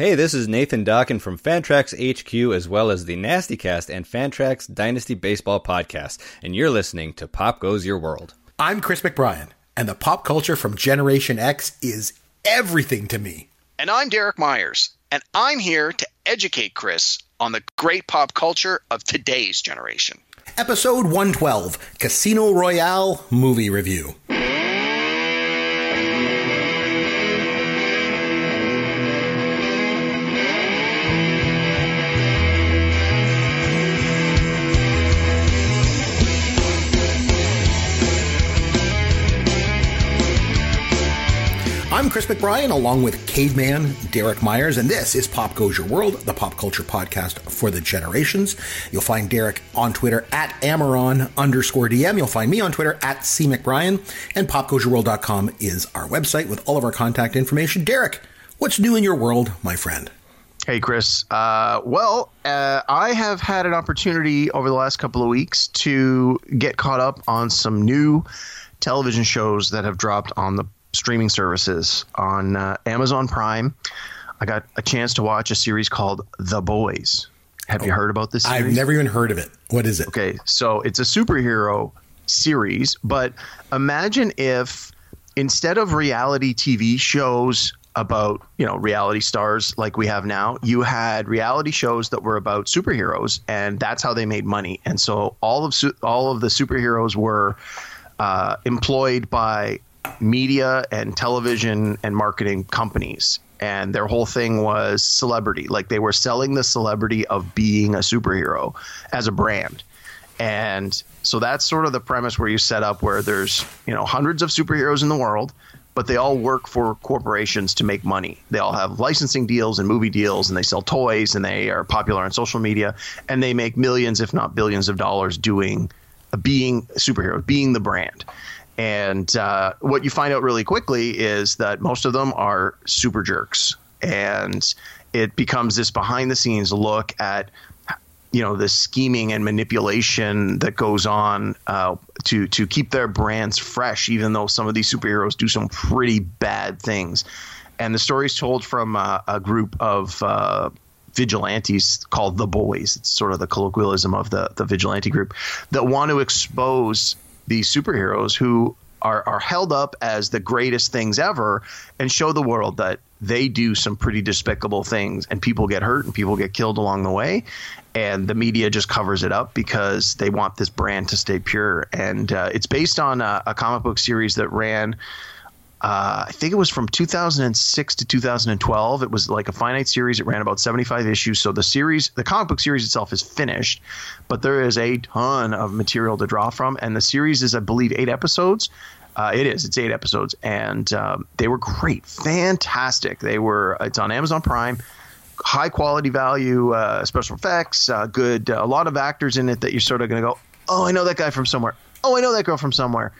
Hey, this is Nathan Dawkin from Fantrax HQ, as well as the Nastycast and Fantrax Dynasty Baseball podcast, and you're listening to Pop Goes Your World. I'm Chris McBrien, and the pop culture from Generation X is everything to me. And I'm Derek Myers, and I'm here to educate Chris on the great pop culture of today's generation. Episode 112 Casino Royale Movie Review. I'm Chris McBrien, along with Caveman Derek Myers, and this is Pop Goes Your World, the pop culture podcast for the generations. You'll find Derek on Twitter at Amaron underscore DM. You'll find me on Twitter at C McBrien, and popgoesyourworld.com is our website with all of our contact information. Derek, what's new in your world, my friend? Hey, Chris. Uh, well, uh, I have had an opportunity over the last couple of weeks to get caught up on some new television shows that have dropped on the streaming services on uh, Amazon Prime. I got a chance to watch a series called The Boys. Have oh, you heard about this series? I've never even heard of it. What is it? Okay, so it's a superhero series, but imagine if instead of reality TV shows about, you know, reality stars like we have now, you had reality shows that were about superheroes and that's how they made money. And so all of su- all of the superheroes were uh, employed by media and television and marketing companies. And their whole thing was celebrity. Like they were selling the celebrity of being a superhero as a brand. And so that's sort of the premise where you set up where there's you know hundreds of superheroes in the world but they all work for corporations to make money. They all have licensing deals and movie deals and they sell toys and they are popular on social media and they make millions if not billions of dollars doing being superheroes being the brand and uh, what you find out really quickly is that most of them are super jerks. And it becomes this behind the scenes look at you know the scheming and manipulation that goes on uh, to to keep their brands fresh, even though some of these superheroes do some pretty bad things. And the story is told from uh, a group of uh, vigilantes called the Boys. It's sort of the colloquialism of the the vigilante group that want to expose these superheroes who are, are held up as the greatest things ever and show the world that they do some pretty despicable things and people get hurt and people get killed along the way. And the media just covers it up because they want this brand to stay pure. And uh, it's based on a, a comic book series that ran uh, I think it was from 2006 to 2012. It was like a finite series. It ran about 75 issues. So the series, the comic book series itself is finished, but there is a ton of material to draw from. And the series is, I believe, eight episodes. Uh, it is. It's eight episodes, and um, they were great, fantastic. They were. It's on Amazon Prime. High quality value, uh, special effects, uh, good. a lot of actors in it that you're sort of going to go, oh, I know that guy from somewhere. Oh, I know that girl from somewhere.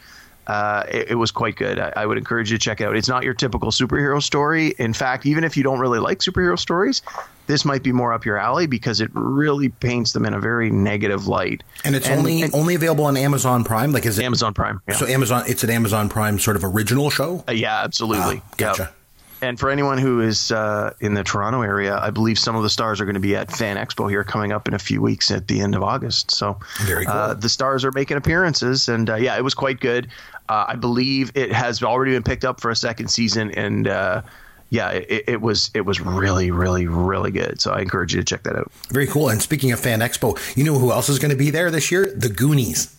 Uh, it, it, was quite good. I, I, would encourage you to check it out. It's not your typical superhero story. In fact, even if you don't really like superhero stories, this might be more up your alley because it really paints them in a very negative light. And it's and, only and, only available on Amazon Prime. Like is it Amazon Prime? Yeah. So Amazon, it's an Amazon Prime sort of original show. Uh, yeah, absolutely. Ah, gotcha. Yep. And for anyone who is uh, in the Toronto area, I believe some of the stars are going to be at Fan Expo here coming up in a few weeks at the end of August. So very cool. Uh, the stars are making appearances, and uh, yeah, it was quite good. Uh, I believe it has already been picked up for a second season, and uh, yeah, it, it, was it was really really really good. So I encourage you to check that out. Very cool. And speaking of Fan Expo, you know who else is going to be there this year? The Goonies.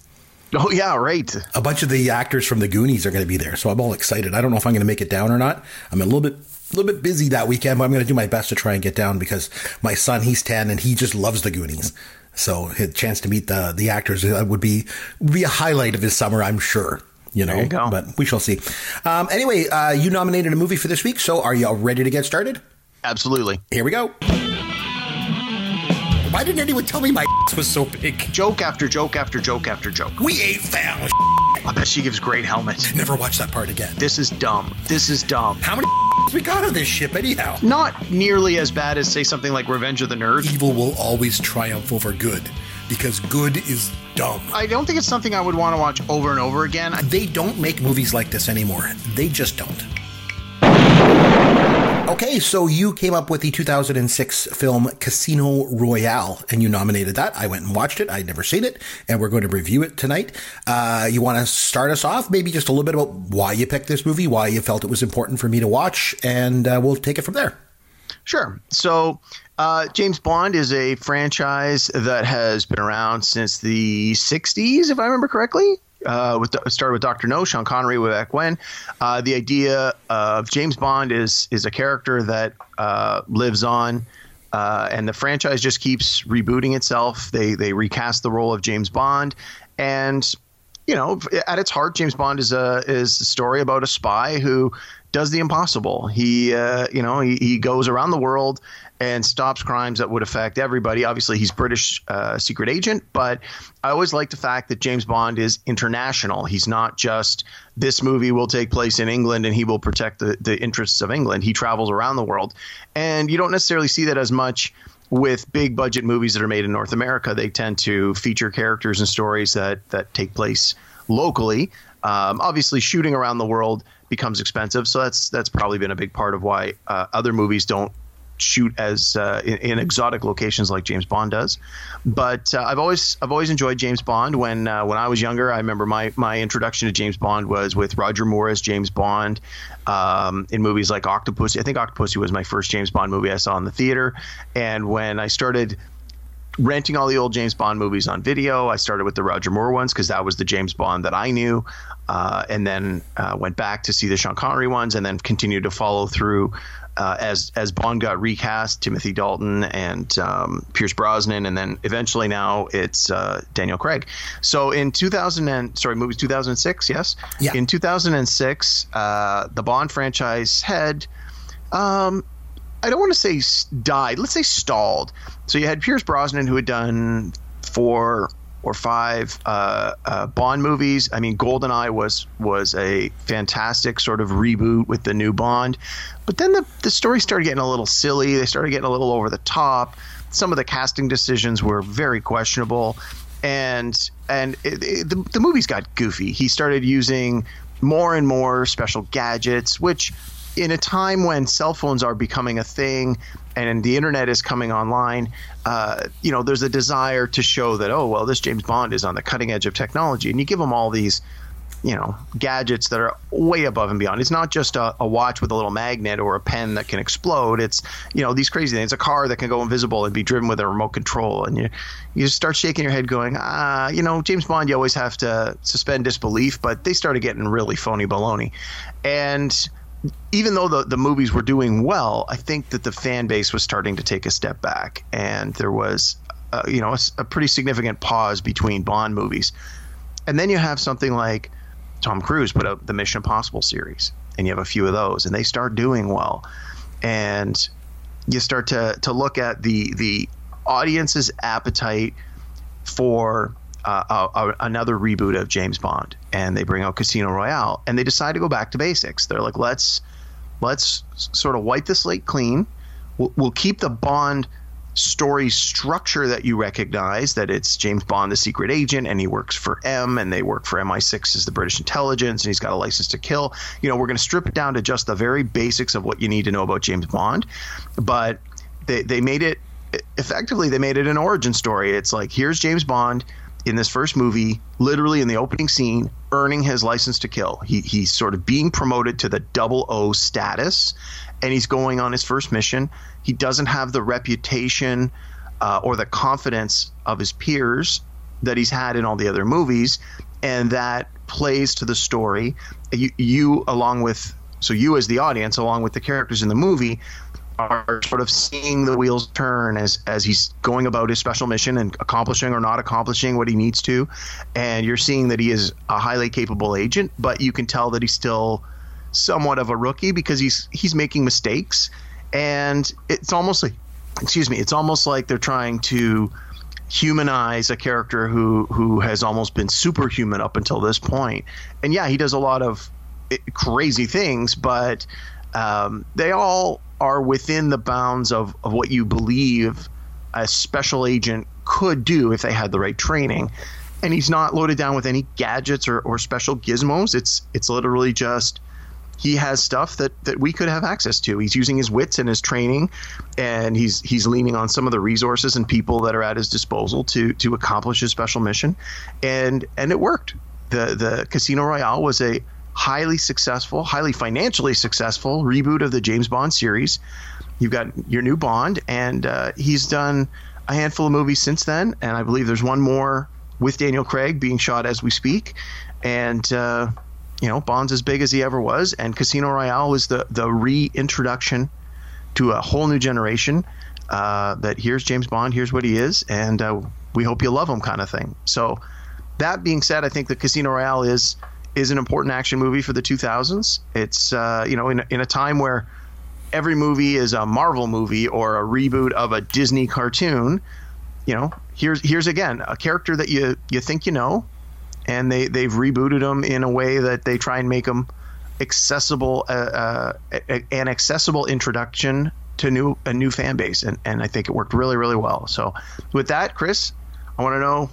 Oh yeah, right. A bunch of the actors from the Goonies are going to be there, so I'm all excited. I don't know if I'm going to make it down or not. I'm a little bit a little bit busy that weekend, but I'm going to do my best to try and get down because my son, he's 10 and he just loves the Goonies. So a chance to meet the the actors uh, would be would be a highlight of his summer, I'm sure. You know, you but we shall see. Um, anyway, uh, you nominated a movie for this week, so are you all ready to get started? Absolutely. Here we go. Why didn't anyone tell me my was so big? Joke after joke after joke after joke. We ain't found. I bet she gives great helmets. Never watch that part again. This is dumb. This is dumb. How many we got on this ship anyhow? Not nearly as bad as say something like Revenge of the Nerds. Evil will always triumph over good because good is dumb. I don't think it's something I would want to watch over and over again. They don't make movies like this anymore. They just don't. Okay, so you came up with the 2006 film Casino Royale and you nominated that. I went and watched it. I'd never seen it, and we're going to review it tonight. Uh, you want to start us off? Maybe just a little bit about why you picked this movie, why you felt it was important for me to watch, and uh, we'll take it from there. Sure. So, uh, James Bond is a franchise that has been around since the 60s, if I remember correctly uh, with started with Doctor No, Sean Connery way back when. Uh, the idea of James Bond is is a character that uh, lives on, uh, and the franchise just keeps rebooting itself. They they recast the role of James Bond, and you know, at its heart, James Bond is a is a story about a spy who does the impossible. He, uh, you know, he, he goes around the world and stops crimes that would affect everybody. Obviously, he's British uh, secret agent, but I always like the fact that James Bond is international. He's not just this movie will take place in England and he will protect the, the interests of England. He travels around the world, and you don't necessarily see that as much with big budget movies that are made in North America. They tend to feature characters and stories that that take place locally. Um, obviously, shooting around the world becomes expensive, so that's that's probably been a big part of why uh, other movies don't shoot as uh, in, in, exotic locations like James Bond does. But uh, I've always I've always enjoyed James Bond. When uh, when I was younger, I remember my my introduction to James Bond was with Roger Moore as James Bond um, in movies like Octopussy. I think Octopussy was my first James Bond movie I saw in the theater. And when I started renting all the old James Bond movies on video. I started with the Roger Moore ones because that was the James Bond that I knew, uh, and then uh, went back to see the Sean Connery ones, and then continued to follow through uh, as as Bond got recast, Timothy Dalton and um, Pierce Brosnan, and then eventually now it's uh, Daniel Craig. So in 2000 and sorry, movie 2006, yes, yeah. In 2006, uh, the Bond franchise had. Um, I don't want to say died. Let's say stalled. So you had Pierce Brosnan, who had done four or five uh, uh, Bond movies. I mean, Goldeneye was was a fantastic sort of reboot with the new Bond, but then the the story started getting a little silly. They started getting a little over the top. Some of the casting decisions were very questionable, and and it, it, the the movies got goofy. He started using more and more special gadgets, which in a time when cell phones are becoming a thing and the internet is coming online, uh, you know, there's a desire to show that, oh, well, this James Bond is on the cutting edge of technology. And you give them all these, you know, gadgets that are way above and beyond. It's not just a, a, watch with a little magnet or a pen that can explode. It's, you know, these crazy things. A car that can go invisible and be driven with a remote control. And you, you start shaking your head going, ah, you know, James Bond, you always have to suspend disbelief, but they started getting really phony baloney. And, even though the, the movies were doing well, I think that the fan base was starting to take a step back, and there was, uh, you know, a, a, pretty significant pause between Bond movies. And then you have something like Tom Cruise put out the Mission Impossible series, and you have a few of those, and they start doing well, and you start to to look at the the audience's appetite for uh, another reboot of James Bond, and they bring out Casino Royale, and they decide to go back to basics. They're like, let's let's sort of wipe the slate clean. We'll, we'll keep the Bond story structure that you recognize that it's James Bond, the secret agent, and he works for M, and they work for MI6 as the British intelligence, and he's got a license to kill. You know, we're going to strip it down to just the very basics of what you need to know about James Bond, but they they made it effectively they made it an origin story. It's like here's James Bond in this first movie, literally in the opening scene, earning his license to kill. He, he's sort of being promoted to the double O status, and he's going on his first mission. He doesn't have the reputation uh, or the confidence of his peers that he's had in all the other movies, and that plays to the story. You, you along with so you as the audience, along with the characters in the movie, are sort of seeing the wheels turn as as he's going about his special mission and accomplishing or not accomplishing what he needs to. And you're seeing that he is a highly capable agent but you can tell that he's still somewhat of a rookie because he's he's making mistakes. And it's almost like excuse me it's almost like they're trying to humanize a character who who has almost been superhuman up until this point. And yeah he does a lot of eh, crazy things but um, they all are within the bounds of, of what you believe a special agent could do if they had the right training. And he's not loaded down with any gadgets or, or special gizmos. It's it's literally just he has stuff that that we could have access to. He's using his wits and his training, and he's he's leaning on some of the resources and people that are at his disposal to to accomplish his special mission, and and it worked. The the Casino Royale was a highly successful, highly financially successful reboot of the James Bond series. You've got your new Bond, and uh, he's done a handful of movies since then, and I believe there's one more with Daniel Craig being shot as we speak, and. Uh, you know, Bond's as big as he ever was, and Casino Royale was the the reintroduction to a whole new generation. Uh, that here's James Bond, here's what he is, and uh, we hope you love him, kind of thing. So, that being said, I think the Casino Royale is is an important action movie for the 2000s. It's uh, you know in in a time where every movie is a Marvel movie or a reboot of a Disney cartoon. You know, here's here's again a character that you you think you know, and they they've rebooted them in a way that they try and make them accessible, uh, uh, an accessible introduction to new a new fan base, and and I think it worked really really well. So with that, Chris, I want to know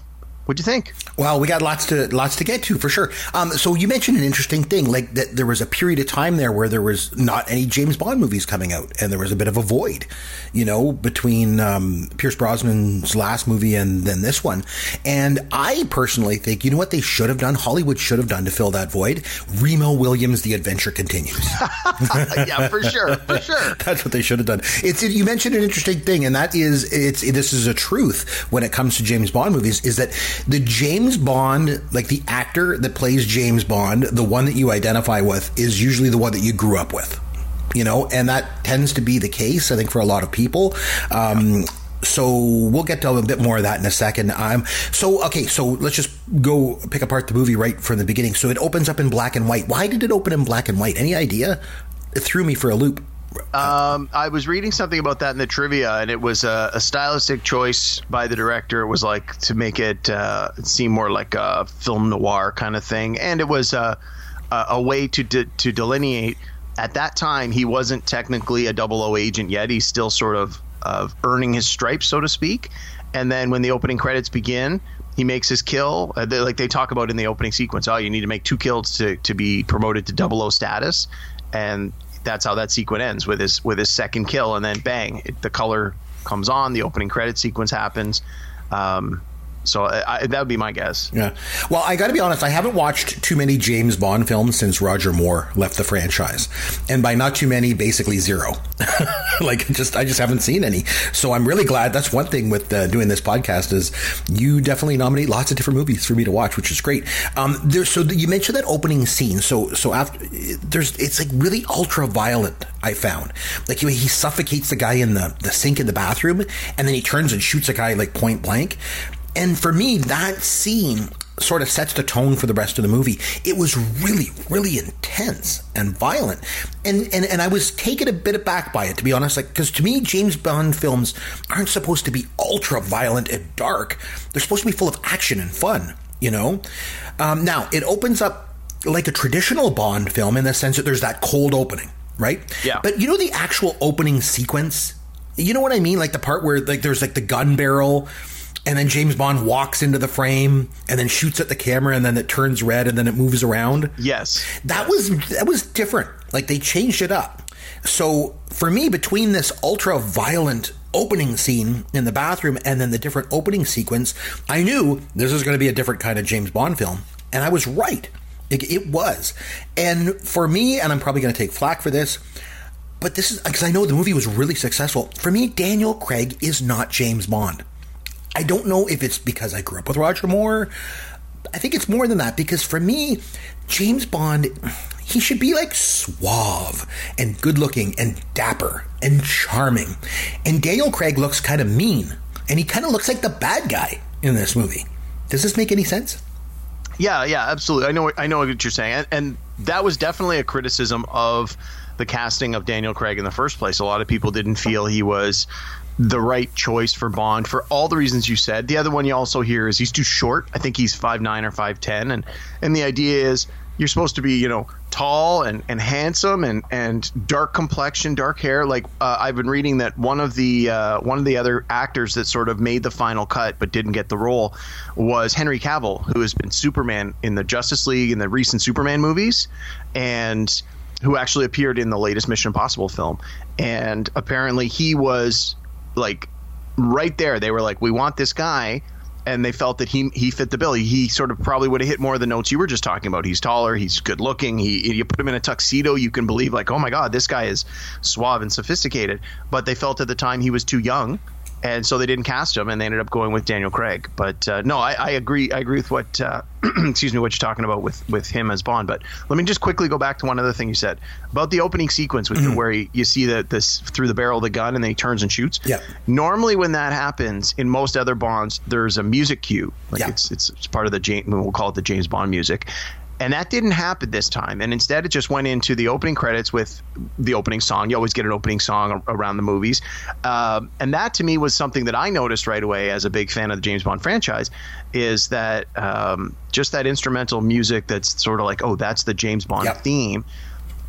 What'd you think? Well, we got lots to lots to get to for sure. Um, so you mentioned an interesting thing, like that there was a period of time there where there was not any James Bond movies coming out, and there was a bit of a void, you know, between um, Pierce Brosnan's last movie and then this one. And I personally think, you know what they should have done? Hollywood should have done to fill that void. Remo Williams' The Adventure Continues. yeah, for sure, for sure. That's what they should have done. It's it, you mentioned an interesting thing, and that is it's it, this is a truth when it comes to James Bond movies. Is that the James Bond, like the actor that plays James Bond, the one that you identify with, is usually the one that you grew up with. You know, and that tends to be the case, I think, for a lot of people. Um, so we'll get to a bit more of that in a second. Um, so okay, so let's just go pick apart the movie right from the beginning. So it opens up in black and white. Why did it open in black and white? Any idea? It threw me for a loop. Um, I was reading something about that in the trivia, and it was a, a stylistic choice by the director. It was like to make it uh, seem more like a film noir kind of thing, and it was a, a way to de- to delineate. At that time, he wasn't technically a double O agent yet. He's still sort of of earning his stripes, so to speak. And then when the opening credits begin, he makes his kill. Uh, like they talk about in the opening sequence, oh, you need to make two kills to, to be promoted to double O status. And that's how that sequence ends with his with his second kill, and then bang, it, the color comes on. The opening credit sequence happens. Um, so I, that would be my guess. Yeah. Well, I got to be honest. I haven't watched too many James Bond films since Roger Moore left the franchise, and by not too many, basically zero. like just I just haven't seen any. So I'm really glad. That's one thing with uh, doing this podcast is you definitely nominate lots of different movies for me to watch, which is great. Um, there, so you mentioned that opening scene. So so after there's it's like really ultra violent. I found like he, he suffocates the guy in the the sink in the bathroom, and then he turns and shoots a guy like point blank. And for me, that scene sort of sets the tone for the rest of the movie. It was really, really intense and violent. And and, and I was taken a bit aback by it, to be honest. Like because to me, James Bond films aren't supposed to be ultra violent and dark. They're supposed to be full of action and fun, you know? Um, now, it opens up like a traditional Bond film in the sense that there's that cold opening, right? Yeah. But you know the actual opening sequence? You know what I mean? Like the part where like there's like the gun barrel and then James Bond walks into the frame and then shoots at the camera and then it turns red and then it moves around. Yes. That was that was different. Like they changed it up. So for me between this ultra violent opening scene in the bathroom and then the different opening sequence, I knew this was going to be a different kind of James Bond film and I was right. It, it was. And for me and I'm probably going to take flack for this, but this is because I know the movie was really successful. For me Daniel Craig is not James Bond. I don't know if it's because I grew up with Roger Moore. I think it's more than that because for me, James Bond, he should be like suave and good looking and dapper and charming. And Daniel Craig looks kind of mean and he kind of looks like the bad guy in this movie. Does this make any sense? Yeah, yeah, absolutely. I know, I know what you're saying, and, and that was definitely a criticism of the casting of Daniel Craig in the first place. A lot of people didn't feel he was the right choice for Bond for all the reasons you said. The other one you also hear is he's too short. I think he's five nine or five ten, and and the idea is you're supposed to be you know tall and, and handsome and, and dark complexion, dark hair. Like uh, I've been reading that one of the uh, one of the other actors that sort of made the final cut but didn't get the role was Henry Cavill, who has been Superman in the Justice League in the recent Superman movies, and who actually appeared in the latest Mission Impossible film, and apparently he was like right there. They were like, "We want this guy." And they felt that he he fit the bill. He, sort of probably would have hit more of the notes you were just talking about. He's taller, he's good looking. He you put him in a tuxedo, you can believe like, oh my god, this guy is suave and sophisticated. But they felt at the time he was too young and so they didn't cast him, and they ended up going with Daniel Craig. But uh, no, I, I, agree. I agree with what uh, excuse me what you're talking about with with him as Bond. But let me just quickly go back to one other thing you said about the opening sequence with mm-hmm. the, where he, you see that this through the barrel of the gun and then he turns and shoots. Yeah. Normally, when that happens in most other Bonds, there's a music cue. Like yeah. it's, it's it's part of the James. We'll call it the James Bond music, and that didn't happen this time. And instead, it just went into the opening credits with the opening song. You always get an opening song around the movies. Um, and that to me was something that I noticed right away as a big fan of the James Bond franchise is that um, just that instrumental music that's sort of like, oh, that's the James Bond yep. theme.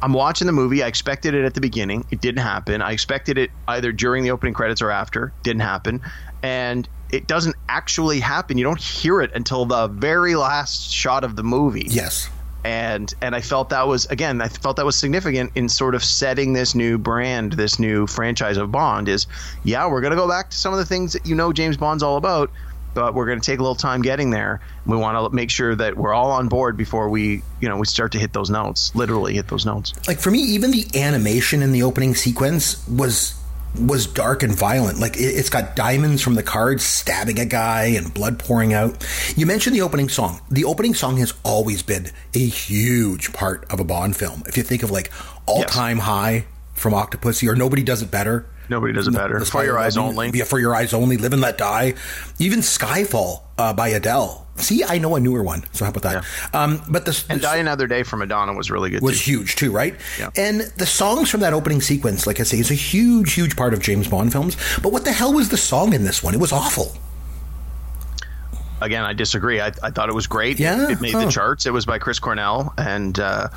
I'm watching the movie. I expected it at the beginning. It didn't happen. I expected it either during the opening credits or after. Didn't happen. And it doesn't actually happen. You don't hear it until the very last shot of the movie. Yes. And and I felt that was again, I felt that was significant in sort of setting this new brand, this new franchise of Bond is yeah, we're gonna go back to some of the things that you know James Bond's all about, but we're gonna take a little time getting there. We want to make sure that we're all on board before we, you know, we start to hit those notes, literally hit those notes. Like for me, even the animation in the opening sequence was was dark and violent. Like it, has got diamonds from the cards stabbing a guy and blood pouring out. You mentioned the opening song. The opening song has always been a huge part of a Bond film. If you think of like All Time yes. High from Octopussy or Nobody Does It Better. Nobody does it better. For your eyes only. Yeah, for your eyes only. Live and let die. Even Skyfall uh, by Adele See, I know a newer one. So how about that? Yeah. Um, but the, and Die Another Day from Madonna was really good. Was too. huge too, right? Yeah. And the songs from that opening sequence, like I say, is a huge, huge part of James Bond films. But what the hell was the song in this one? It was awful. Again, I disagree. I, I thought it was great. Yeah, it made the charts. It was by Chris Cornell, and uh,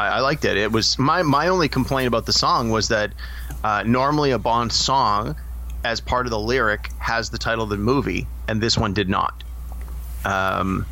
I, I, liked it. It was my my only complaint about the song was that uh, normally a Bond song, as part of the lyric, has the title of the movie, and this one did not. Um,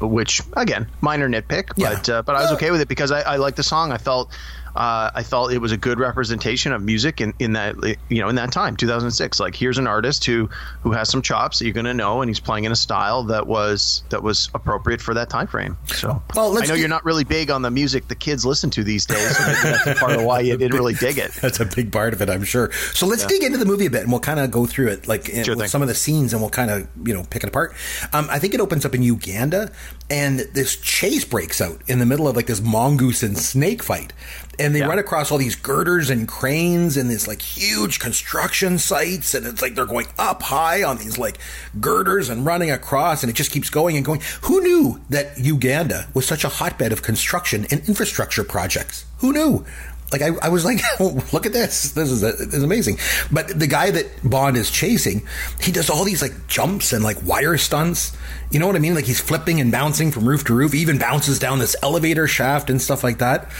which again, minor nitpick, yeah. but uh, but I was okay with it because I, I liked the song. I felt uh, I felt it was a good representation of music in, in that you know in that time 2006 like here's an artist who who has some chops that you're going to know and he's playing in a style that was that was appropriate for that time frame. So well, I know you're not really big on the music the kids listen to these days so that's part of why you didn't really dig it. That's a big part of it I'm sure. So let's yeah. dig into the movie a bit and we'll kind of go through it like sure with some of the scenes and we'll kind of you know pick it apart. Um, I think it opens up in Uganda and this chase breaks out in the middle of like this mongoose and snake fight and they yeah. run across all these girders and cranes and this like huge construction sites and it's like they're going up high on these like girders and running across and it just keeps going and going who knew that uganda was such a hotbed of construction and infrastructure projects who knew like I, I was like, oh, look at this. This is, this is amazing. But the guy that Bond is chasing, he does all these like jumps and like wire stunts. You know what I mean? Like he's flipping and bouncing from roof to roof. Even bounces down this elevator shaft and stuff like that.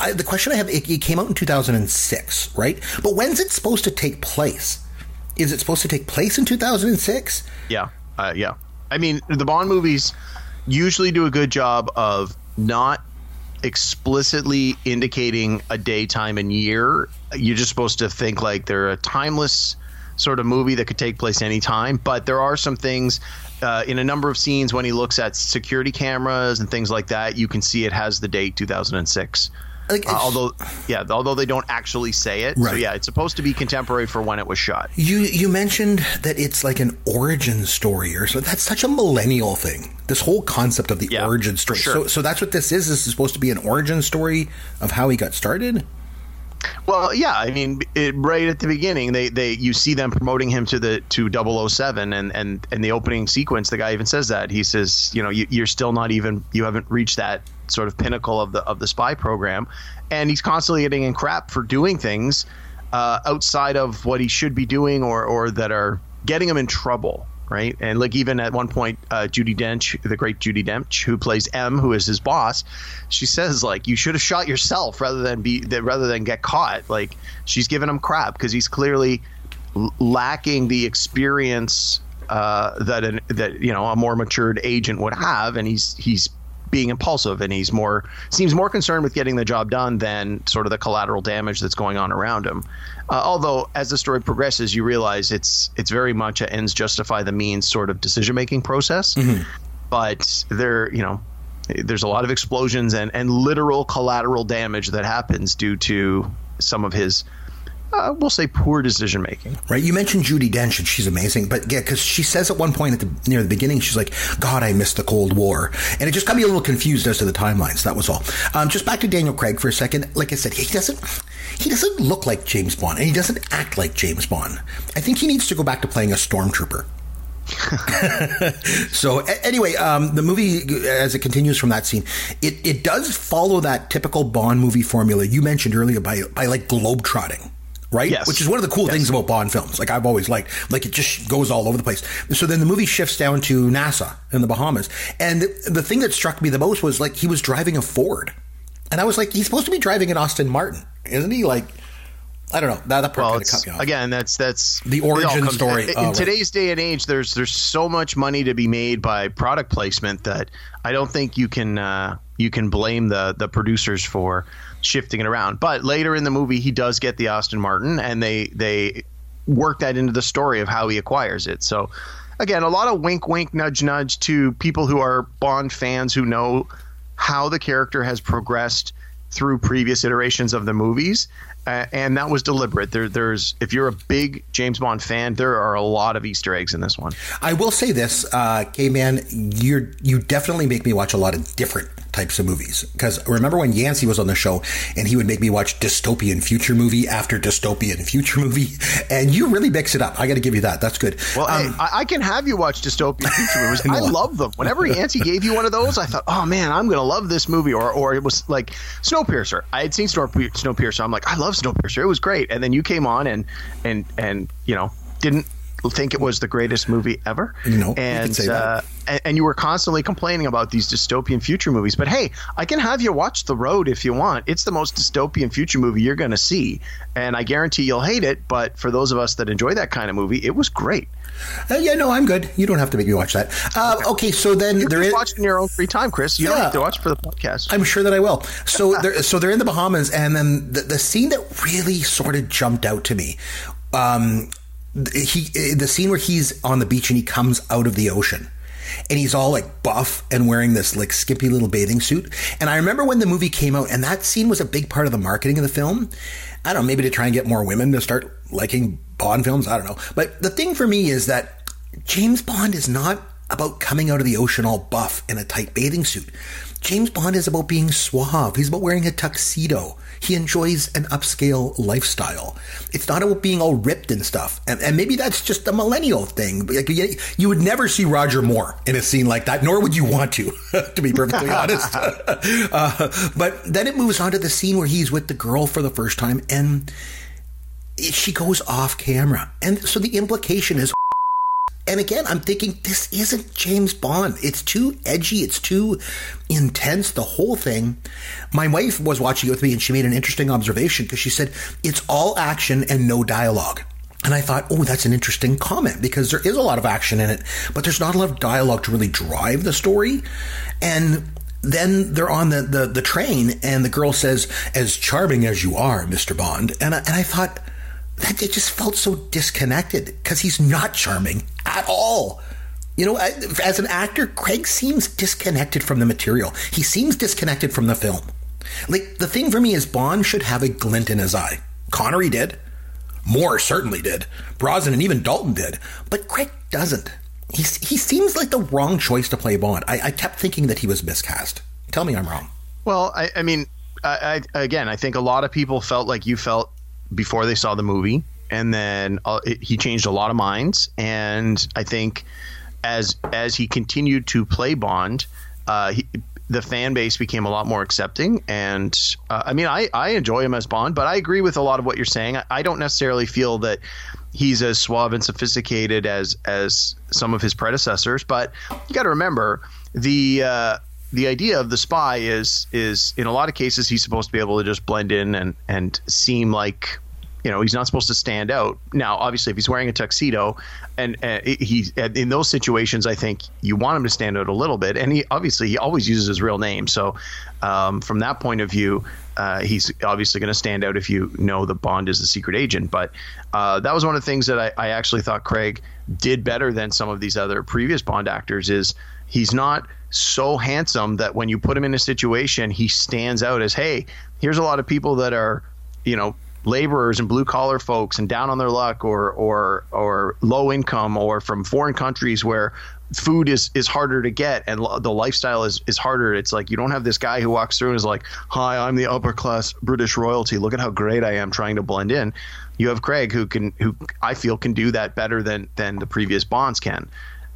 I, the question I have, it, it came out in 2006, right? But when's it supposed to take place? Is it supposed to take place in 2006? Yeah, uh, yeah. I mean, the Bond movies usually do a good job of not explicitly indicating a day, time, and year. You're just supposed to think like they're a timeless sort of movie that could take place anytime. But there are some things uh, in a number of scenes when he looks at security cameras and things like that. You can see it has the date 2006. Like, uh, although, yeah, although they don't actually say it, right. so yeah, it's supposed to be contemporary for when it was shot. You you mentioned that it's like an origin story, or so. That's such a millennial thing. This whole concept of the yeah, origin story. Sure. So, so that's what this is. This is supposed to be an origin story of how he got started. Well, yeah, I mean, it, right at the beginning, they, they you see them promoting him to the to 007 and and and the opening sequence, the guy even says that. He says, you know, you, you're still not even you haven't reached that sort of pinnacle of the of the spy program, and he's constantly getting in crap for doing things uh, outside of what he should be doing or or that are getting him in trouble right? And like even at one point, uh, Judi Dench, the great Judi Dench, who plays M, who is his boss, she says like you should have shot yourself rather than be rather than get caught. Like she's giving him crap because he's clearly lacking the experience uh, that an, that you know a more matured agent would have, and he's he's being impulsive, and he's more seems more concerned with getting the job done than sort of the collateral damage that's going on around him. Uh, although, as the story progresses, you realize it's it's very much a ends justify the means sort of decision making process. Mm-hmm. But there, you know, there's a lot of explosions and and literal collateral damage that happens due to some of his uh, we'll say poor decision making. Right. You mentioned Judi Dench, and she's amazing. But yeah, because she says at one point at the near the beginning, she's like, "God, I missed the Cold War," and it just got me a little confused as to the timelines. That was all. Um, just back to Daniel Craig for a second. Like I said, he doesn't he doesn't look like James Bond, and he doesn't act like James Bond. I think he needs to go back to playing a stormtrooper. so anyway, um, the movie as it continues from that scene, it, it does follow that typical Bond movie formula you mentioned earlier by by like globe trotting right? Yes. Which is one of the cool yes. things about Bond films. Like I've always liked, like it just goes all over the place. So then the movie shifts down to Nassau in the Bahamas. And the, the thing that struck me the most was like he was driving a Ford. And I was like, he's supposed to be driving an Aston Martin, isn't he? Like, I don't know. That, that part well, cut me off. Again, that's that's the origin story. In, in oh, today's right. day and age, there's there's so much money to be made by product placement that I don't think you can uh, you can blame the the producers for shifting it around. But later in the movie, he does get the Aston Martin, and they they work that into the story of how he acquires it. So again, a lot of wink, wink, nudge, nudge to people who are Bond fans who know how the character has progressed through previous iterations of the movies. Uh, and that was deliberate. There, there's if you're a big James Bond fan, there are a lot of Easter eggs in this one. I will say this, uh, K-Man, you you definitely make me watch a lot of different types of movies. Because remember when Yancey was on the show and he would make me watch dystopian future movie after dystopian future movie, and you really mix it up. I got to give you that. That's good. Well, um, I, I, can have you watch dystopian future movies. I, I love them. Whenever Yancey gave you one of those, I thought, oh man, I'm going to love this movie. Or, or it was like Snowpiercer. I had seen Snowpiercer. I'm like, I love Snowpiercer. It was great. And then you came on and and and you know didn't think it was the greatest movie ever. No, and uh, and, and, you were constantly complaining about these dystopian future movies. But hey, I can have you watch The Road if you want. It's the most dystopian future movie you're going to see, and I guarantee you'll hate it. But for those of us that enjoy that kind of movie, it was great. Uh, yeah, no, I'm good. You don't have to make me watch that. Uh, okay, so then you there is watching your own free time, Chris. You yeah, don't have to watch for the podcast. I'm sure that I will. So they're so they're in the Bahamas, and then the, the scene that really sort of jumped out to me um, he the scene where he's on the beach and he comes out of the ocean and he's all like buff and wearing this like skimpy little bathing suit. And I remember when the movie came out, and that scene was a big part of the marketing of the film. I don't know, maybe to try and get more women to start liking Bond films. I don't know. But the thing for me is that James Bond is not about coming out of the ocean all buff in a tight bathing suit. James Bond is about being suave. He's about wearing a tuxedo. He enjoys an upscale lifestyle. It's not about being all ripped and stuff. And, and maybe that's just a millennial thing. Like, you, would never see Roger Moore in a scene like that, nor would you want to, to be perfectly honest. uh, but then it moves on to the scene where he's with the girl for the first time and she goes off camera. And so the implication is and again, I'm thinking this isn't James Bond. It's too edgy. It's too intense. The whole thing. My wife was watching it with me and she made an interesting observation because she said it's all action and no dialogue. And I thought, oh, that's an interesting comment because there is a lot of action in it, but there's not a lot of dialogue to really drive the story. And then they're on the, the, the train and the girl says, as charming as you are, Mr. Bond. And I, and I thought, that it just felt so disconnected because he's not charming at all. You know, as an actor, Craig seems disconnected from the material. He seems disconnected from the film. Like, the thing for me is Bond should have a glint in his eye. Connery did. Moore certainly did. Brosnan and even Dalton did. But Craig doesn't. He, he seems like the wrong choice to play Bond. I, I kept thinking that he was miscast. Tell me I'm wrong. Well, I, I mean, I, I, again, I think a lot of people felt like you felt before they saw the movie, and then uh, it, he changed a lot of minds. And I think as as he continued to play Bond, uh, he, the fan base became a lot more accepting. And uh, I mean, I, I enjoy him as Bond, but I agree with a lot of what you're saying. I, I, don't necessarily feel that he's as suave and sophisticated as as some of his predecessors. But you got to remember the. Uh, the idea of the spy is is in a lot of cases he's supposed to be able to just blend in and and seem like you know he's not supposed to stand out. Now, obviously, if he's wearing a tuxedo, and uh, he in those situations, I think you want him to stand out a little bit. And he obviously he always uses his real name, so um, from that point of view, uh, he's obviously going to stand out if you know the Bond is the secret agent. But uh, that was one of the things that I, I actually thought Craig did better than some of these other previous Bond actors. Is he's not so handsome that when you put him in a situation, he stands out as, hey, here's a lot of people that are, you know, laborers and blue collar folks and down on their luck or or or low income or from foreign countries where food is is harder to get and the lifestyle is is harder. It's like you don't have this guy who walks through and is like hi i'm the upper class british royalty. Look at how great i am trying to blend in. You have craig who can who i feel can do that better than than the previous bonds can.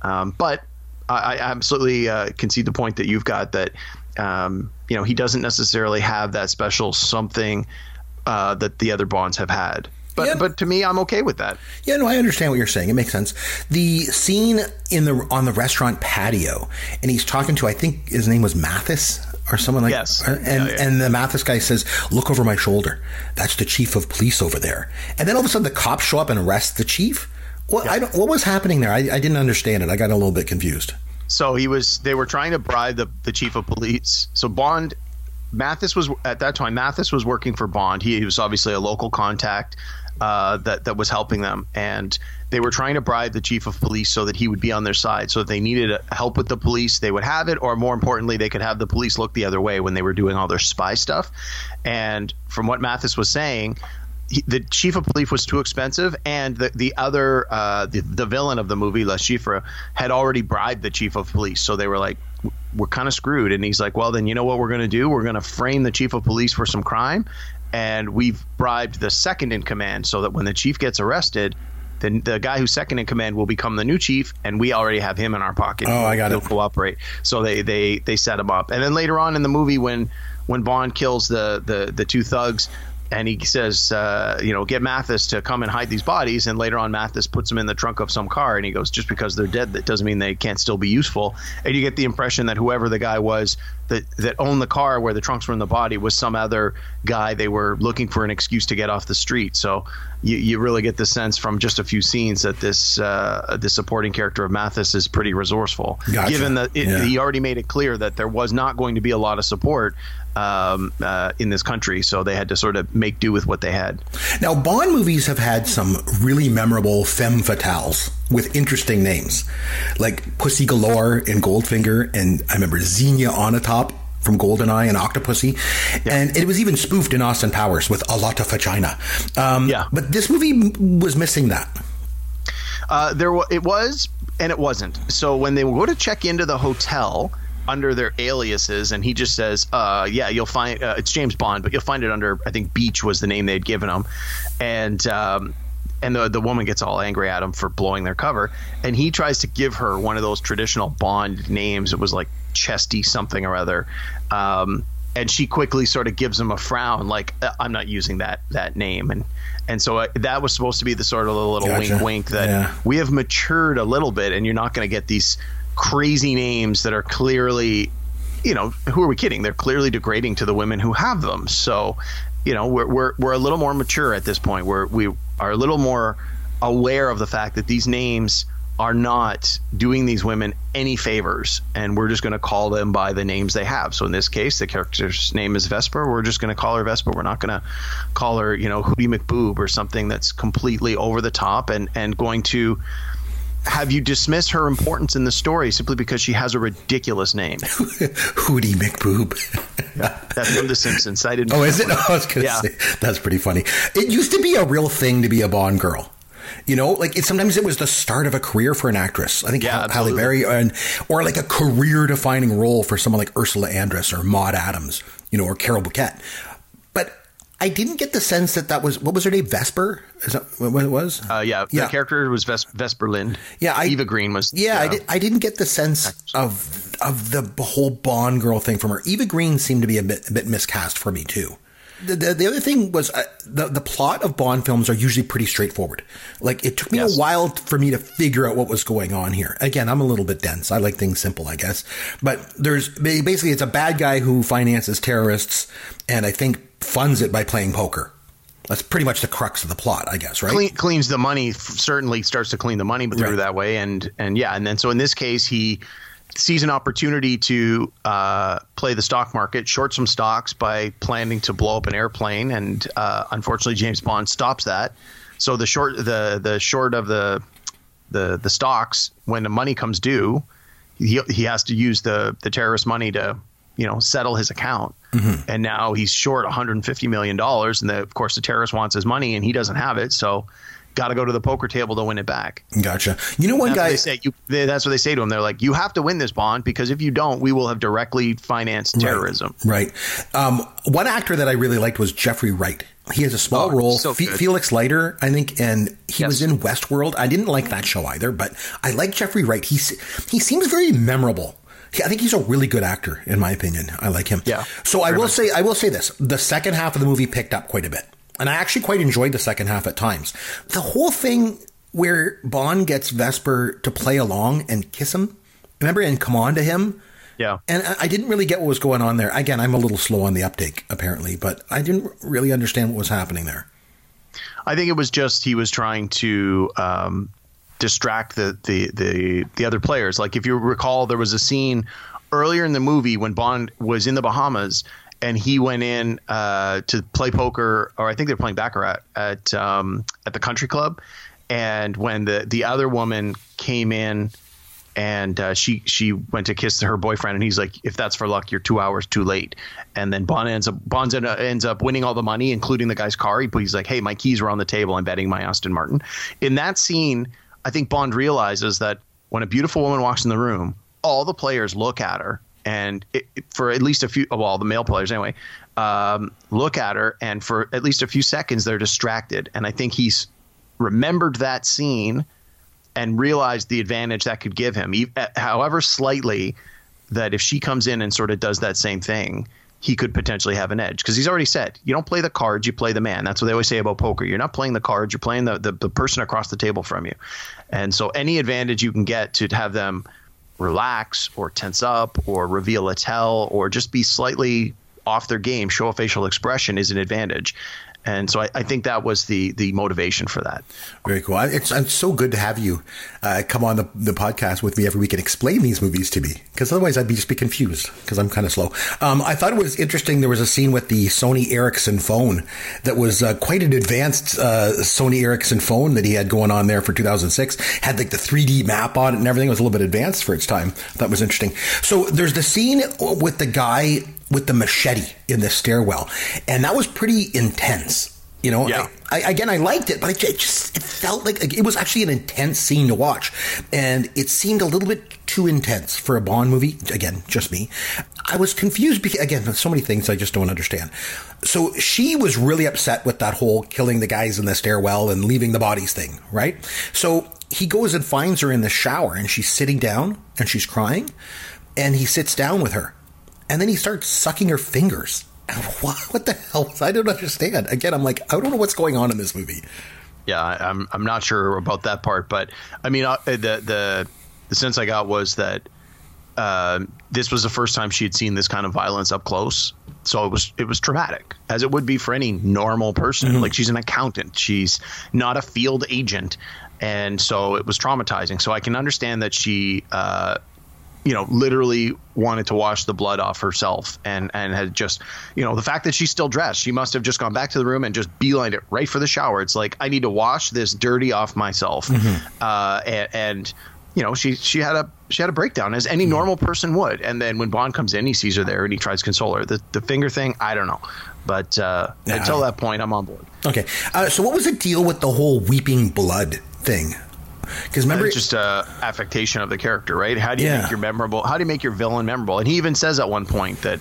Um, but I, I absolutely uh, concede the point that you've got that um, you know he doesn't necessarily have that special something uh, that the other bonds have had. But, yeah. but to me, I'm okay with that. Yeah, no, I understand what you're saying. It makes sense. The scene in the on the restaurant patio, and he's talking to I think his name was Mathis or someone like yes, and yeah, yeah. and the Mathis guy says, "Look over my shoulder. That's the chief of police over there." And then all of a sudden, the cops show up and arrest the chief. What, what was happening there? I, I didn't understand it. I got a little bit confused. So he was. They were trying to bribe the the chief of police. So Bond, Mathis was at that time. Mathis was working for Bond. He, he was obviously a local contact uh, that that was helping them, and they were trying to bribe the chief of police so that he would be on their side. So if they needed help with the police, they would have it, or more importantly, they could have the police look the other way when they were doing all their spy stuff. And from what Mathis was saying, he, the chief of police was too expensive, and the the other uh, the, the villain of the movie, Le Chiffre, had already bribed the chief of police. So they were like, "We're kind of screwed." And he's like, "Well, then you know what we're going to do? We're going to frame the chief of police for some crime, and we've bribed the second in command, so that when the chief gets arrested." Then the guy who's second in command will become the new chief, and we already have him in our pocket. Oh, I got He'll it. cooperate. So they they they set him up, and then later on in the movie, when when Bond kills the the the two thugs, and he says, uh, you know, get Mathis to come and hide these bodies. And later on, Mathis puts them in the trunk of some car, and he goes, just because they're dead, that doesn't mean they can't still be useful. And you get the impression that whoever the guy was that that owned the car where the trunks were in the body was some other guy they were looking for an excuse to get off the street. So you, you really get the sense from just a few scenes that this uh, the supporting character of Mathis is pretty resourceful, gotcha. given that it, yeah. he already made it clear that there was not going to be a lot of support um, uh, in this country, so they had to sort of make do with what they had. Now, Bond movies have had some really memorable femme fatales with interesting names, like Pussy Galore in Goldfinger, and I remember Xenia Onatopp from Goldeneye and Octopussy, yeah. and it was even spoofed in Austin Powers with a lot of vagina. Um, yeah, but this movie was missing that. Uh, there, it was, and it wasn't. So when they go to check into the hotel under their aliases, and he just says, uh, "Yeah, you'll find uh, it's James Bond, but you'll find it under I think Beech was the name they'd given him," and um, and the the woman gets all angry at him for blowing their cover, and he tries to give her one of those traditional Bond names. It was like Chesty something or other. Um, and she quickly sort of gives him a frown, like uh, I'm not using that that name, and and so uh, that was supposed to be the sort of a little gotcha. wink, wink that yeah. we have matured a little bit, and you're not going to get these crazy names that are clearly, you know, who are we kidding? They're clearly degrading to the women who have them. So, you know, we're we're we're a little more mature at this point. We're we are a little more aware of the fact that these names are not doing these women any favors, and we're just going to call them by the names they have. So in this case, the character's name is Vesper. We're just going to call her Vesper. We're not going to call her, you know, Hootie McBoob or something that's completely over the top and and going to have you dismissed her importance in the story simply because she has a ridiculous name? Hootie McBoob. yeah, that's from The Simpsons. I didn't. Oh, is it? Oh, I was going to yeah. say that's pretty funny. It used to be a real thing to be a Bond girl. You know, like it, sometimes it was the start of a career for an actress. I think yeah, Halle Berry, and or like a career-defining role for someone like Ursula Andress or Maud Adams, you know, or Carole Bouquet. I didn't get the sense that that was what was her name Vesper is that what it was? Uh, yeah, yeah. The character was Ves- Vesper Lynd. Yeah, I, Eva Green was. Yeah, I, did, I didn't get the sense of of the whole Bond girl thing from her. Eva Green seemed to be a bit a bit miscast for me too. The, the, the, other thing was uh, the the plot of Bond films are usually pretty straightforward. Like it took me yes. a while for me to figure out what was going on here. Again, I'm a little bit dense. I like things simple, I guess. But there's basically it's a bad guy who finances terrorists, and I think funds it by playing poker. That's pretty much the crux of the plot, I guess, right? Clean, cleans the money. Certainly starts to clean the money through Right. that way, and and yeah, and then so in this case he sees an opportunity to uh, play the stock market, short some stocks by planning to blow up an airplane, and uh, unfortunately James Bond stops that. So the short the the short of the the the stocks when the money comes due, he he has to use the the terrorist money to you know settle his account, and now he's short 150 million dollars, and the, of course the terrorist wants his money and he doesn't have it, so got to go to the poker table to win it back. Gotcha. You know, one That's what guy. they say. You, they, that's what they say to him. They're like, you have to win this bond because if you don't, we will have directly financed terrorism. Right. Um, one actor that I really liked was Jeffrey Wright. He has a small Oh, role. so Fe- Felix Leiter, I think, and he Yes. was in Westworld. I didn't like that show either, but I like Jeffrey Wright. He's he seems very memorable. I think he's a really good actor, in my opinion. I like him. Yeah, So I will much. say, I will say this: the second half of the movie picked up quite a bit, and I actually quite enjoyed the second half at times. The whole thing where Bond gets Vesper to play along and kiss him, remember, and come on to him. Yeah. And I- didn't really get what was going on there. Again, I'm a little slow on the uptake, apparently, but I didn't really understand what was happening there. I think it was just he was trying to um, distract the, the the the other players. Like if you recall, there was a scene earlier in the movie when Bond was in the Bahamas and he went in uh, to play poker, or I think they're playing baccarat at um, at the country club. And when the the other woman came in and uh, she she went to kiss her boyfriend, and he's like, "If that's for luck, you're two hours too late." And then Bond ends up Bond end- ends up winning all the money, including the guy's car. He, he's like, "Hey, my keys were on the table. I'm betting my Aston Martin." In that scene, I think Bond realizes that when a beautiful woman walks in the room, all the players look at her, and it, for at least a few, well, the male players anyway, um, look at her, and for at least a few seconds, they're distracted. And I think he's remembered that scene and realized the advantage that could give him, e- however slightly, that if she comes in and sort of does that same thing, he could potentially have an edge. Because he's already said, you don't play the cards, you play the man. That's what they always say about poker. You're not playing the cards, you're playing the, the, the person across the table from you. And so any advantage you can get to have them relax or tense up or reveal a tell or just be slightly off their game, show a facial expression is an advantage. And so I, I think that was the the motivation for that. Very cool. It's, it's so good to have you uh, come on the, the podcast with me every week and explain these movies to me, because otherwise I'd be just be confused because I'm kind of slow. Um, I thought it was interesting. There was a scene with the Sony Ericsson phone that was uh, quite an advanced uh, Sony Ericsson phone that he had going on there for 2006. Had like the 3D map on it and everything. It was a little bit advanced for its time. That was interesting. So there's the scene with the guy with the machete in the stairwell, and that was pretty intense. You know, Yeah. I, again, I liked it, but it, it just it felt like, like it was actually an intense scene to watch, and it seemed a little bit too intense for a Bond movie. Again, just me. I was confused because again, there's so many things I just don't understand. So she was really upset with that whole killing the guys in the stairwell and leaving the bodies thing, right? So he goes and finds her in the shower, and she's sitting down and she's crying, and he sits down with her, and then he starts sucking her fingers. What, what the hell? I don't understand. Again, I'm like, I don't know what's going on in this movie. Yeah, I- I'm I'm not sure about that part, but I mean, uh, the the the sense I got was that uh, this was the first time she had seen this kind of violence up close. So it was it was traumatic, as it would be for any normal person. Like she's an accountant, she's not a field agent, and so it was traumatizing. So I can understand that she. Uh, you know, literally wanted to wash the blood off herself and, and had just, you know, the fact that she's still dressed, she must have just gone back to the room and just beelined it right for the shower. It's like, I need to wash this dirty off myself. Uh, and, and, you know, she, she had a, she had a breakdown as any normal person would. And then when Bond comes in, he sees her there and he tries to console her. The, the finger thing, I don't know. But uh, until that point, I'm on board. Okay. Uh, so what was the deal with the whole weeping blood thing? Because uh, remember, it's just a affectation of the character, right? How do you Yeah. make your memorable? How do you make your villain memorable? And he even says at one point that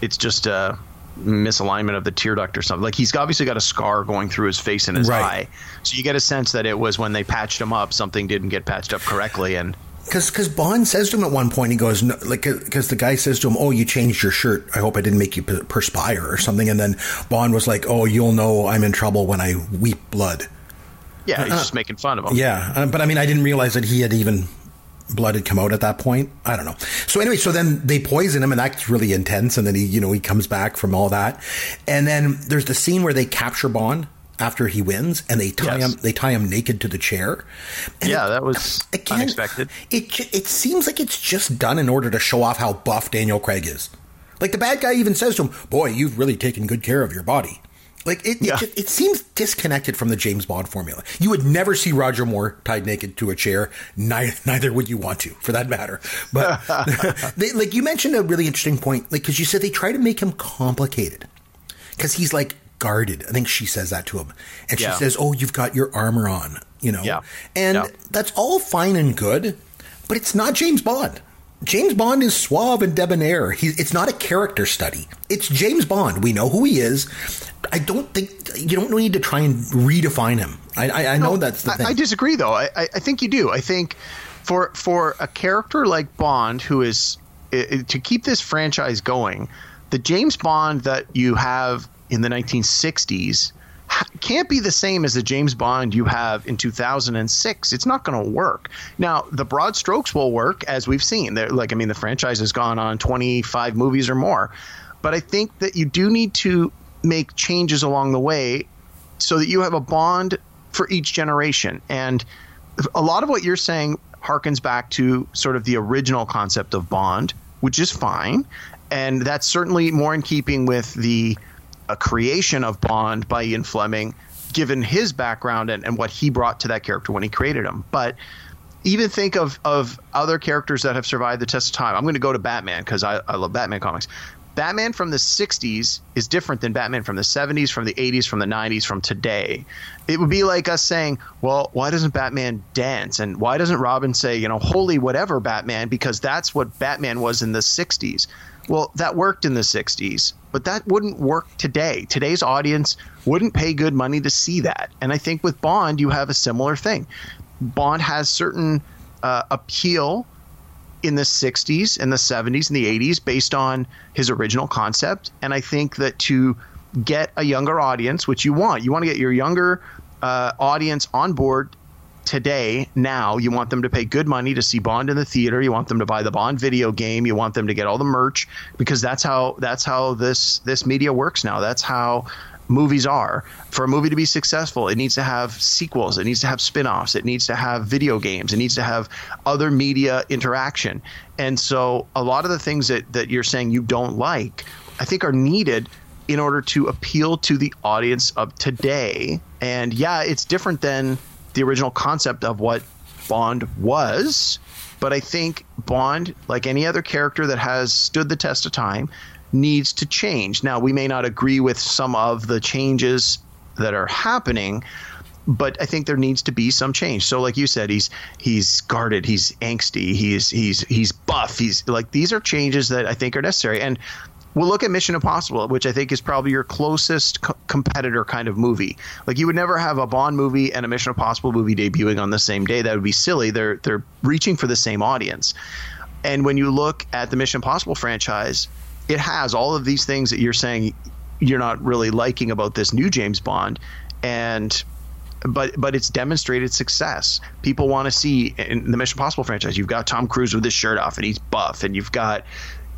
it's just a misalignment of the tear duct or something. Like he's obviously got a scar going through his face and his Right. eye, so you get a sense that it was when they patched him up, something didn't get patched up correctly, and because because Bond says to him at one point, he goes no, like because the guy says to him, "Oh, you changed your shirt. I hope I didn't make you perspire or something." And then Bond was like, "Oh, you'll know I'm in trouble when I weep blood." Yeah, he's just making fun of him. Yeah, uh, but I mean, I didn't realize that he had even blood had come out at that point. I don't know. So anyway, so then they poison him, and that's really intense. And then he, you know, he comes back from all that, and then there's the scene where they capture Bond, after he wins, and they tie Yes. him they tie him naked to the chair. And Yeah, it- that was again, unexpected. It it seems like it's just done in order to show off how buff Daniel Craig is. Like the bad guy even says to him, "Boy, you've really taken good care of your body." Like it, Yeah. it, it seems disconnected from the James Bond formula. You would never see Roger Moore tied naked to a chair. Neither, neither would you want to, for that matter. But they, like you mentioned a really interesting point, like because you said they try to make him complicated because he's like guarded. I think she says that to him, and she Yeah. says, "Oh, you've got your armor on," you know. Yeah. And Yeah. that's all fine and good, but it's not James Bond. James Bond is suave and debonair. He, it's not a character study. It's James Bond. We know who he is. I don't think you don't need to try and redefine him. I, I, I know that's the I, thing. I disagree, though. I, I, think you do. I think for for a character like Bond, who is to keep this franchise going, the James Bond that you have in the 1960s can't be the same as the James Bond you have in 2006. It's not going to work. Now, the broad strokes will work, as we've seen. They're, like, I mean, the franchise has gone on 25 movies or more, but I think that you do need to make changes along the way so that you have a bond for each generation. And a lot of what you're saying harkens back to sort of the original concept of bond, which is fine. And that's certainly more in keeping with the uh, creation of Bond by Ian Fleming, given his background and, and what he brought to that character when he created him. But even think of, of other characters that have survived the test of time. I'm going to go to Batman because I, I love Batman comics. Batman from the 60s is different than Batman from the 70s, from the 80s, from the 90s, from today. It would be like us saying, well, why doesn't Batman dance? And why doesn't Robin say, you know, holy whatever, Batman? Because that's what Batman was in the 60s. Well, that worked in the 60s, but that wouldn't work today. Today's audience wouldn't pay good money to see that. And I think with Bond, you have a similar thing. Bond has certain uh, appeal in the 60s and the 70s and the 80s based on his original concept. And I think that to get a younger audience, which you want, you want to get your younger uh, audience on board today, now. You want them to pay good money to see Bond in the theater. You want them to buy the Bond video game. You want them to get all the merch because that's how that's how this this media works now. That's how movies are. For a movie to be successful, it needs to have sequels, it needs to have spin-offs, it needs to have video games, it needs to have other media interaction. And so a lot of the things that, that you're saying you don't like, I think are needed in order to appeal to the audience of today. And yeah, it's different than the original concept of what Bond was, but I think Bond, like any other character that has stood the test of time, needs to change. Now, we may not agree with some of the changes that are happening, but I think there needs to be some change. So, like you said, he's he's guarded, he's angsty, he's he's he's buff. He's like these are changes that I think are necessary. And we'll look at Mission Impossible, which I think is probably your closest co- competitor kind of movie. Like you would never have a Bond movie and a Mission Impossible movie debuting on the same day. That would be silly. They're they're reaching for the same audience. And when you look at the Mission Impossible franchise, it has all of these things that you're saying you're not really liking about this new James Bond, and but but it's demonstrated success. People want to see in the Mission Impossible franchise. You've got Tom Cruise with his shirt off and he's buff, and you've got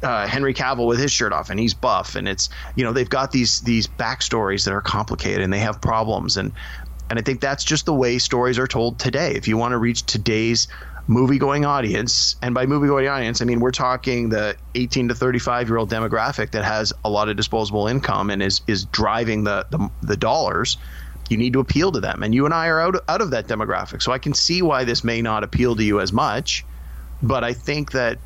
uh, Henry Cavill with his shirt off and he's buff, and it's you know they've got these these backstories that are complicated and they have problems, and and I think that's just the way stories are told today. If you want to reach today's movie going audience, and by movie going audience, I mean we're talking the 18 to 35 year old demographic that has a lot of disposable income and is is driving the the, the dollars. You need to appeal to them, and you and I are out out of that demographic, so I can see why this may not appeal to you as much. But I think that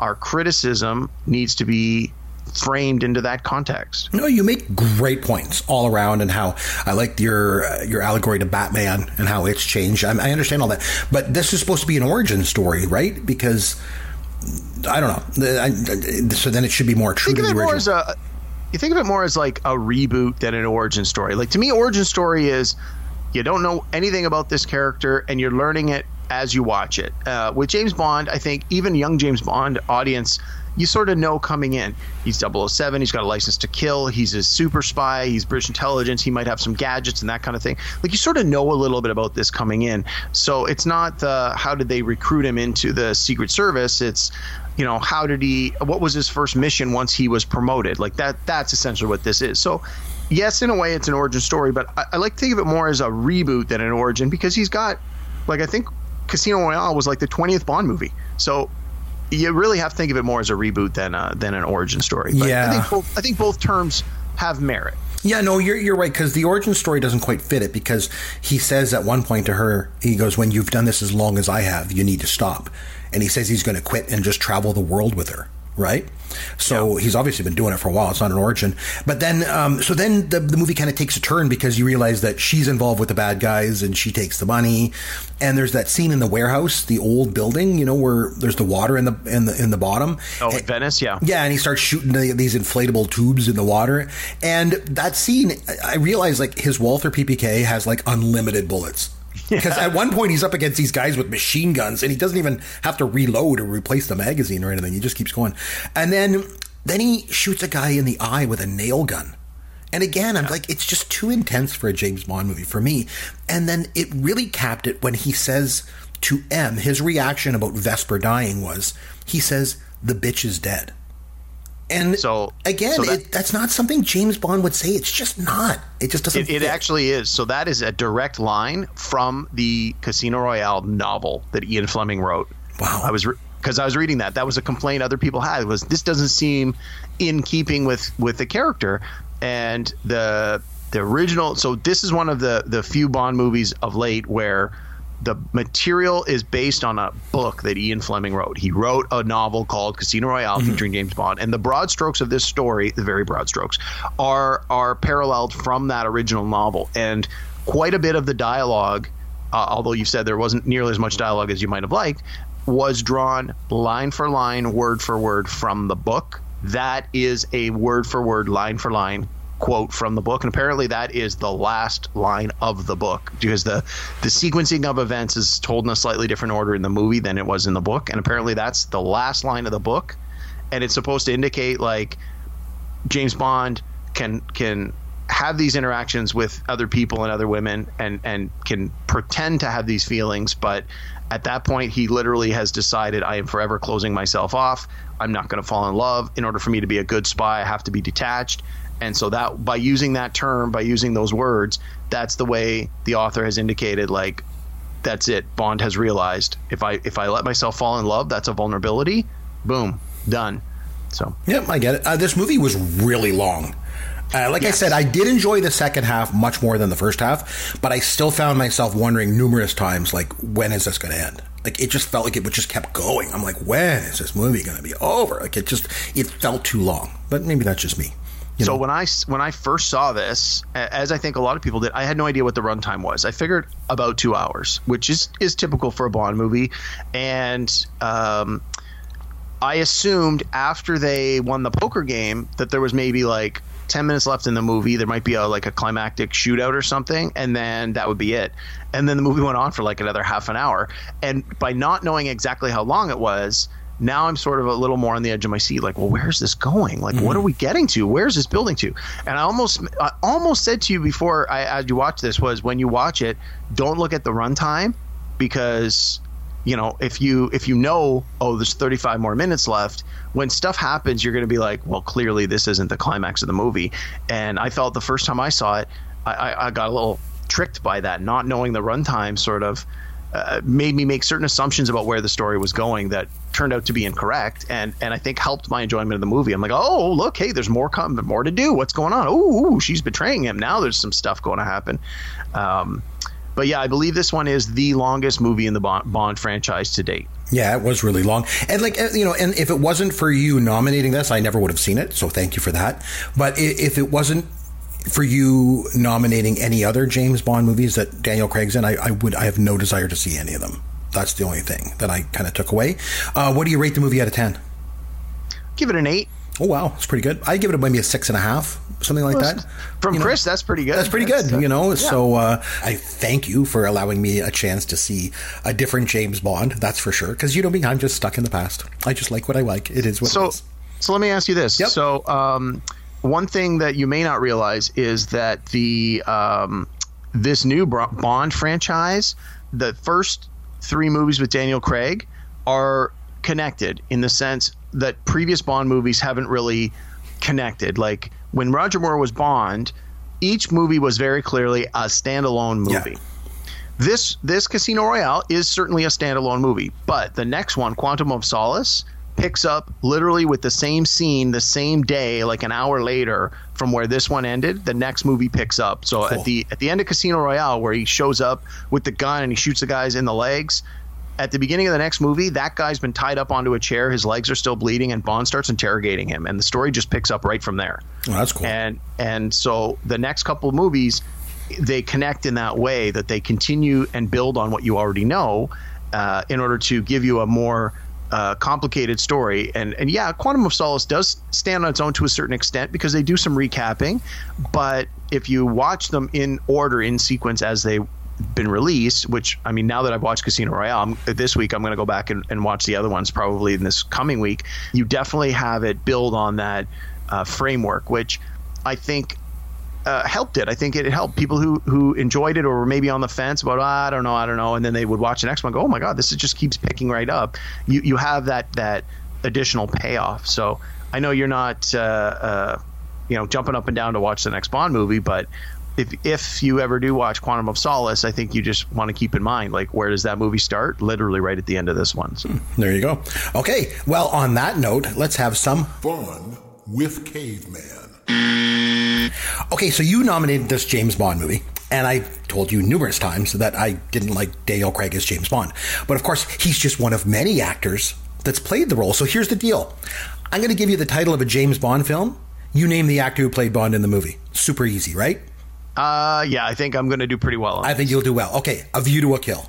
our criticism needs to be framed into that context. No, you make great points all around, and how I like your uh, your allegory to Batman and how it's changed. I, I understand all that, but this is supposed to be an origin story, right? Because I don't know. The- I- so then it should be more true think to the it more original. as a you think of it more as like a reboot than an origin story. Like to me, origin story is you don't know anything about this character and you're learning it as you watch it. Uh, with James Bond, I think even young James Bond audience, you sort of know coming in. He's 007, he's got a license to kill, he's a super spy, he's British intelligence, he might have some gadgets and that kind of thing. Like you sort of know a little bit about this coming in. So it's not the how did they recruit him into the Secret Service, it's you know how did he what was his first mission once he was promoted like that that's essentially what this is so yes, in a way, it's an origin story, but I, I like to think of it more as a reboot than an origin because he's got, like, I think Casino Royale was like the twentieth Bond movie, so you really have to think of it more as a reboot than a, than an origin story. But Yeah. I think both, I think both terms have merit. Yeah, no, you're you're right because the origin story doesn't quite fit it because he says at one point to her, he goes, "When you've done this as long as I have, you need to stop," and he says he's going to quit and just travel the world with her, right? So he's obviously been doing it for a while. It's not an origin, but then um, so then the the movie kind of takes a turn because you realize that she's involved with the bad guys and she takes the money, and there's that scene in the warehouse, the old building, you know, where there's the water in the in the in the bottom. Oh, And- Venice, yeah. yeah, and he starts shooting the, these inflatable tubes in the water. And that scene, I realize like his Walther PPK has like unlimited bullets. Because at one point he's up against these guys with machine guns, and he doesn't even have to reload or replace the magazine or anything. He just keeps going, and then then he shoots a guy in the eye with a nail gun. And again, I'm like, it's just too intense for a James Bond movie for me. And then it really capped it when he says to M, his reaction about Vesper dying was, he says, the bitch is dead. And So- again, so that- it, that's not something James Bond would say. It's just not. It just doesn't. It, it actually is. So that is a direct line from the Casino Royale novel that Ian Fleming wrote. Wow. I was because I was reading that. That was a complaint other people had. Was this doesn't seem in keeping with with the character and the the original. So this is one of the the few Bond movies of late where the material is based on a book that Ian Fleming wrote. He wrote a novel called Casino Royale featuring James Bond, and the broad strokes of this story, the very broad strokes, are are paralleled from that original novel, and quite a bit of the dialogue, uh, although you said there wasn't nearly as much dialogue as you might have liked, was drawn line for line, word for word from the book. That is a word for word, line for line quote from the book and apparently that is the last line of the book because the the sequencing of events is told in a slightly different order in the movie than it was in the book and apparently that's the last line of the book and it's supposed to indicate like James Bond can can have these interactions with other people and other women and and can pretend to have these feelings but at that point he literally has decided I am forever closing myself off. I'm not going to fall in love. In order for me to be a good spy I have to be detached and so that by using that term by using those words that's the way the author has indicated like that's it Bond has realized if I if I let myself fall in love that's a vulnerability boom done so Yep, I get it. Uh, this movie was really long. Uh, like I said, I did enjoy the second half much more than the first half, but I still found myself wondering numerous times, like, when is this going to end? Like, it just felt like it would just kept going. I'm like, when is this movie going to be over? Like, it just, it felt too long. But maybe that's just me. You so know? when I when I first saw this, as I think a lot of people did, I had no idea what the runtime was. I figured about two hours, which is is typical for a Bond movie, and um, I assumed after they won the poker game that there was maybe like. 10 minutes left in the movie there might be a like a climactic shootout or something and then that would be it and then the movie went on for like another half an hour and by not knowing exactly how long it was now I'm sort of a little more on the edge of my seat, like, well, where's this going? Like, what mm-hmm. are we getting to? Where's this building to? And I almost, I almost said to you before I as you watch this was when you watch it, don't look at the runtime because, you know, if you if you know, oh, there's 35 more minutes left, when stuff happens, you're going to be like, well, clearly this isn't the climax of the movie. And I felt the first time I saw it, I, I, I got a little tricked by that, not knowing the runtime, sort of uh, made me make certain assumptions about where the story was going that turned out to be incorrect, and and I think helped my enjoyment of the movie. I'm like, oh, look, hey, there's more more to do. What's going on? Ooh, ooh, she's betraying him. Now there's some stuff going to happen. Um, but yeah, I believe this one is the longest movie in the Bond, franchise to date. Yeah, it was really long. And like, you know, and if it wasn't for you nominating this, I never would have seen it. So thank you for that. But if it wasn't for you nominating any other James Bond movies that Daniel Craig's in, I, I would, I have no desire to see any of them. That's the only thing that I kind of took away. Uh, what do you rate the movie out of 10? Give it an eight. Oh, wow. It's pretty good. I'd give it maybe a six and a half, something like that. From You know? Chris, that's pretty good. That's pretty good, you know. yeah. So uh, I thank you for allowing me a chance to see a different James Bond. That's for sure. Because you know me, I'm just stuck in the past. I just like what I like. It is what it so is. so let me ask you this Yep. so um, one thing that you may not realize is that the um, this new bond franchise the first three movies with daniel craig are connected in the sense that previous bond movies haven't really connected like when roger moore was bond each movie was very clearly a standalone movie. Yeah. This this Casino Royale is certainly a standalone movie, but the next one, Quantum of Solace, picks up literally with the same scene the same day, like an hour later from where this one ended. The next movie picks up. So Cool. at the at the end of Casino Royale, where he shows up with the gun and he shoots the guys in the legs. At the beginning of the next movie, that guy's been tied up onto a chair. His legs are still bleeding, and Bond starts interrogating him, and the story just picks up right from there Oh, that's cool. and and so the next couple of movies they connect in that way that they continue and build on what you already know uh, in order to give you a more uh, complicated story. And and yeah quantum of solace does stand on its own to a certain extent because they do some recapping. But if you watch them in order in sequence as they been released which i mean now that i've watched casino royale I'm, this week i'm going to go back and, and watch the other ones probably in this coming week. You definitely have it build on that uh, framework which i think uh, helped it. I think it helped people who who enjoyed it or were maybe on the fence about "Ah, I don't know, I don't know, and then they would watch the next one, and go, oh my god, this is just keeps picking right up. You you have that that additional payoff. So I know you're not uh, uh, you know jumping up and down to watch the next Bond movie, but if if you ever do watch Quantum of Solace, I think you just want to keep in mind like where does that movie start? Literally right at the end of this one. So. there you go. Okay. Well, on that note, let's have some Fun with Caveman. Okay, so you nominated this James Bond movie, and I told you numerous times that I didn't like Daniel Craig as James Bond. But of course, he's just one of many actors that's played the role. So here's the deal I'm going to give you the title of a James Bond film. You name the actor who played Bond in the movie. Super easy, right? Uh, yeah, I think I'm going to do pretty well. On I think you'll do well. Okay, A View to a Kill.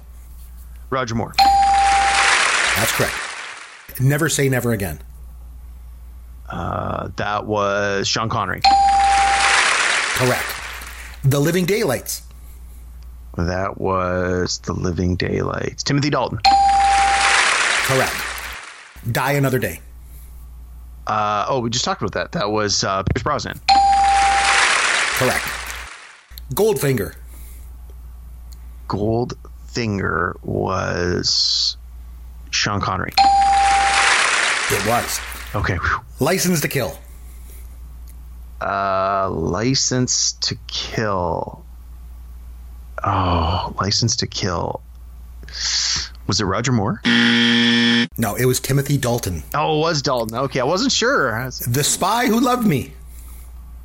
Roger Moore. That's correct. Never Say Never Again. Uh, that was Sean Connery. Correct. The Living Daylights. That was The Living Daylights. Timothy Dalton. Correct. Die Another Day. Uh, oh, we just talked about that. That was uh, Pierce Brosnan. Correct. Goldfinger. Goldfinger was Sean Connery. It was. Okay. License to Kill. Uh, License to Kill. Oh, License to Kill. Was it Roger Moore? No, it was Timothy Dalton. Oh, it was Dalton. Okay, I wasn't sure. I was- The Spy Who Loved Me.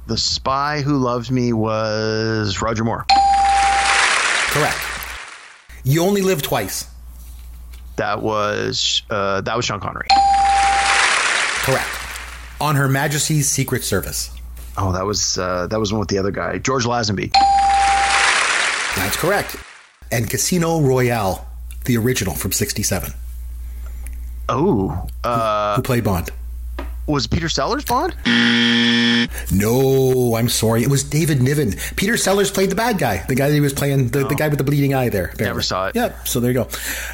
The Spy Who Loved Me was Roger Moore. Correct. You Only Live Twice. That was uh, that was Sean Connery. Correct. On Her Majesty's Secret Service. Oh, that was uh, that was one with the other guy, George Lazenby. That's correct. And Casino Royale, the original from 67. Oh, uh, Who played Bond? was Peter Sellers Bond? No, I'm sorry. It was David Niven. Peter Sellers played the bad guy, the guy that he was playing, the, the guy with the bleeding eye there. apparently. Never saw it. Yeah, so there you go.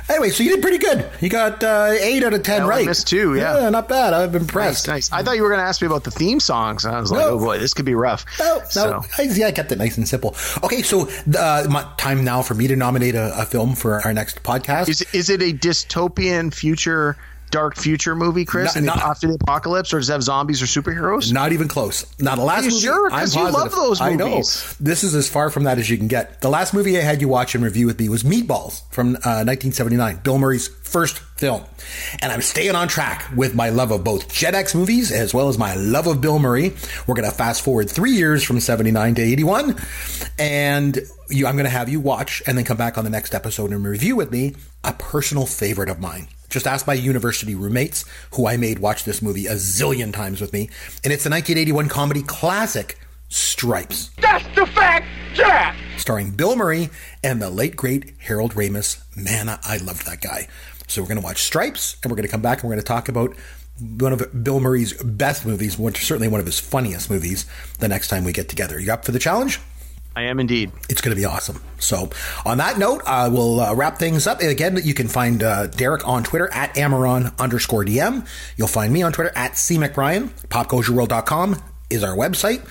Anyway, so you did pretty good. You got uh, 8 out of 10 Yeah, I right. missed two, yeah. not bad. I'm impressed. Nice, nice. I thought you were going to ask me about the theme songs. and I was like, No. oh boy, this could be rough. No, no, So, I, yeah, I kept it nice and simple. Okay, so uh, my, time now for me to nominate a, a film for our next podcast. is is it a dystopian future, dark future movie, Chris? Not- not- after the apocalypse, or does have zombies or superheroes? Not even close. Not the last you movie, sure? I'm 'Cause you love those I know. movies. This is as far from that as you can get. The last movie I had you watch and review with me was Meatballs from uh, 1979, Bill Murray's first film. And I'm staying on track with my love of both Gen X movies as well as my love of Bill Murray. We're going to fast forward three years from 79 to 81. And you, I'm going to have you watch and then come back on the next episode and review with me a personal favorite of mine. Just ask my university roommates who I made watch this movie a zillion times with me. And it's the 1981 comedy classic, Stripes. That's the fact, Jack! Starring Bill Murray and the late great Harold Ramis. Man, I loved that guy. So we're going to watch Stripes and we're going to come back and we're going to talk about one of Bill Murray's best movies, which is certainly one of his funniest movies, the next time we get together. You up for the challenge? I am indeed. It's going to be awesome. So, on that note, I will uh, wrap things up. And again, you can find uh, Derek on Twitter at Amaron underscore DM. You'll find me on Twitter at C McBrien. PopGoesYourWorld.com is our website.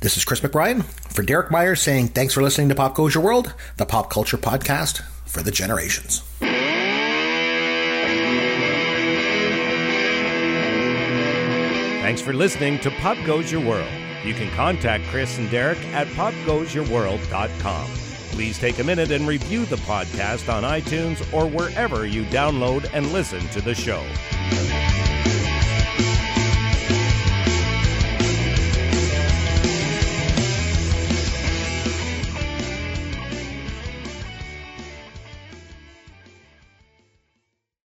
This is Chris McBrien for Derek Myers saying thanks for listening to Pop Goes Your World, the pop culture podcast for the generations. Thanks for listening to Pop Goes Your World. You can contact Chris and Derek at popgoesyourworld.com. Please take a minute and review the podcast on iTunes or wherever you download and listen to the show.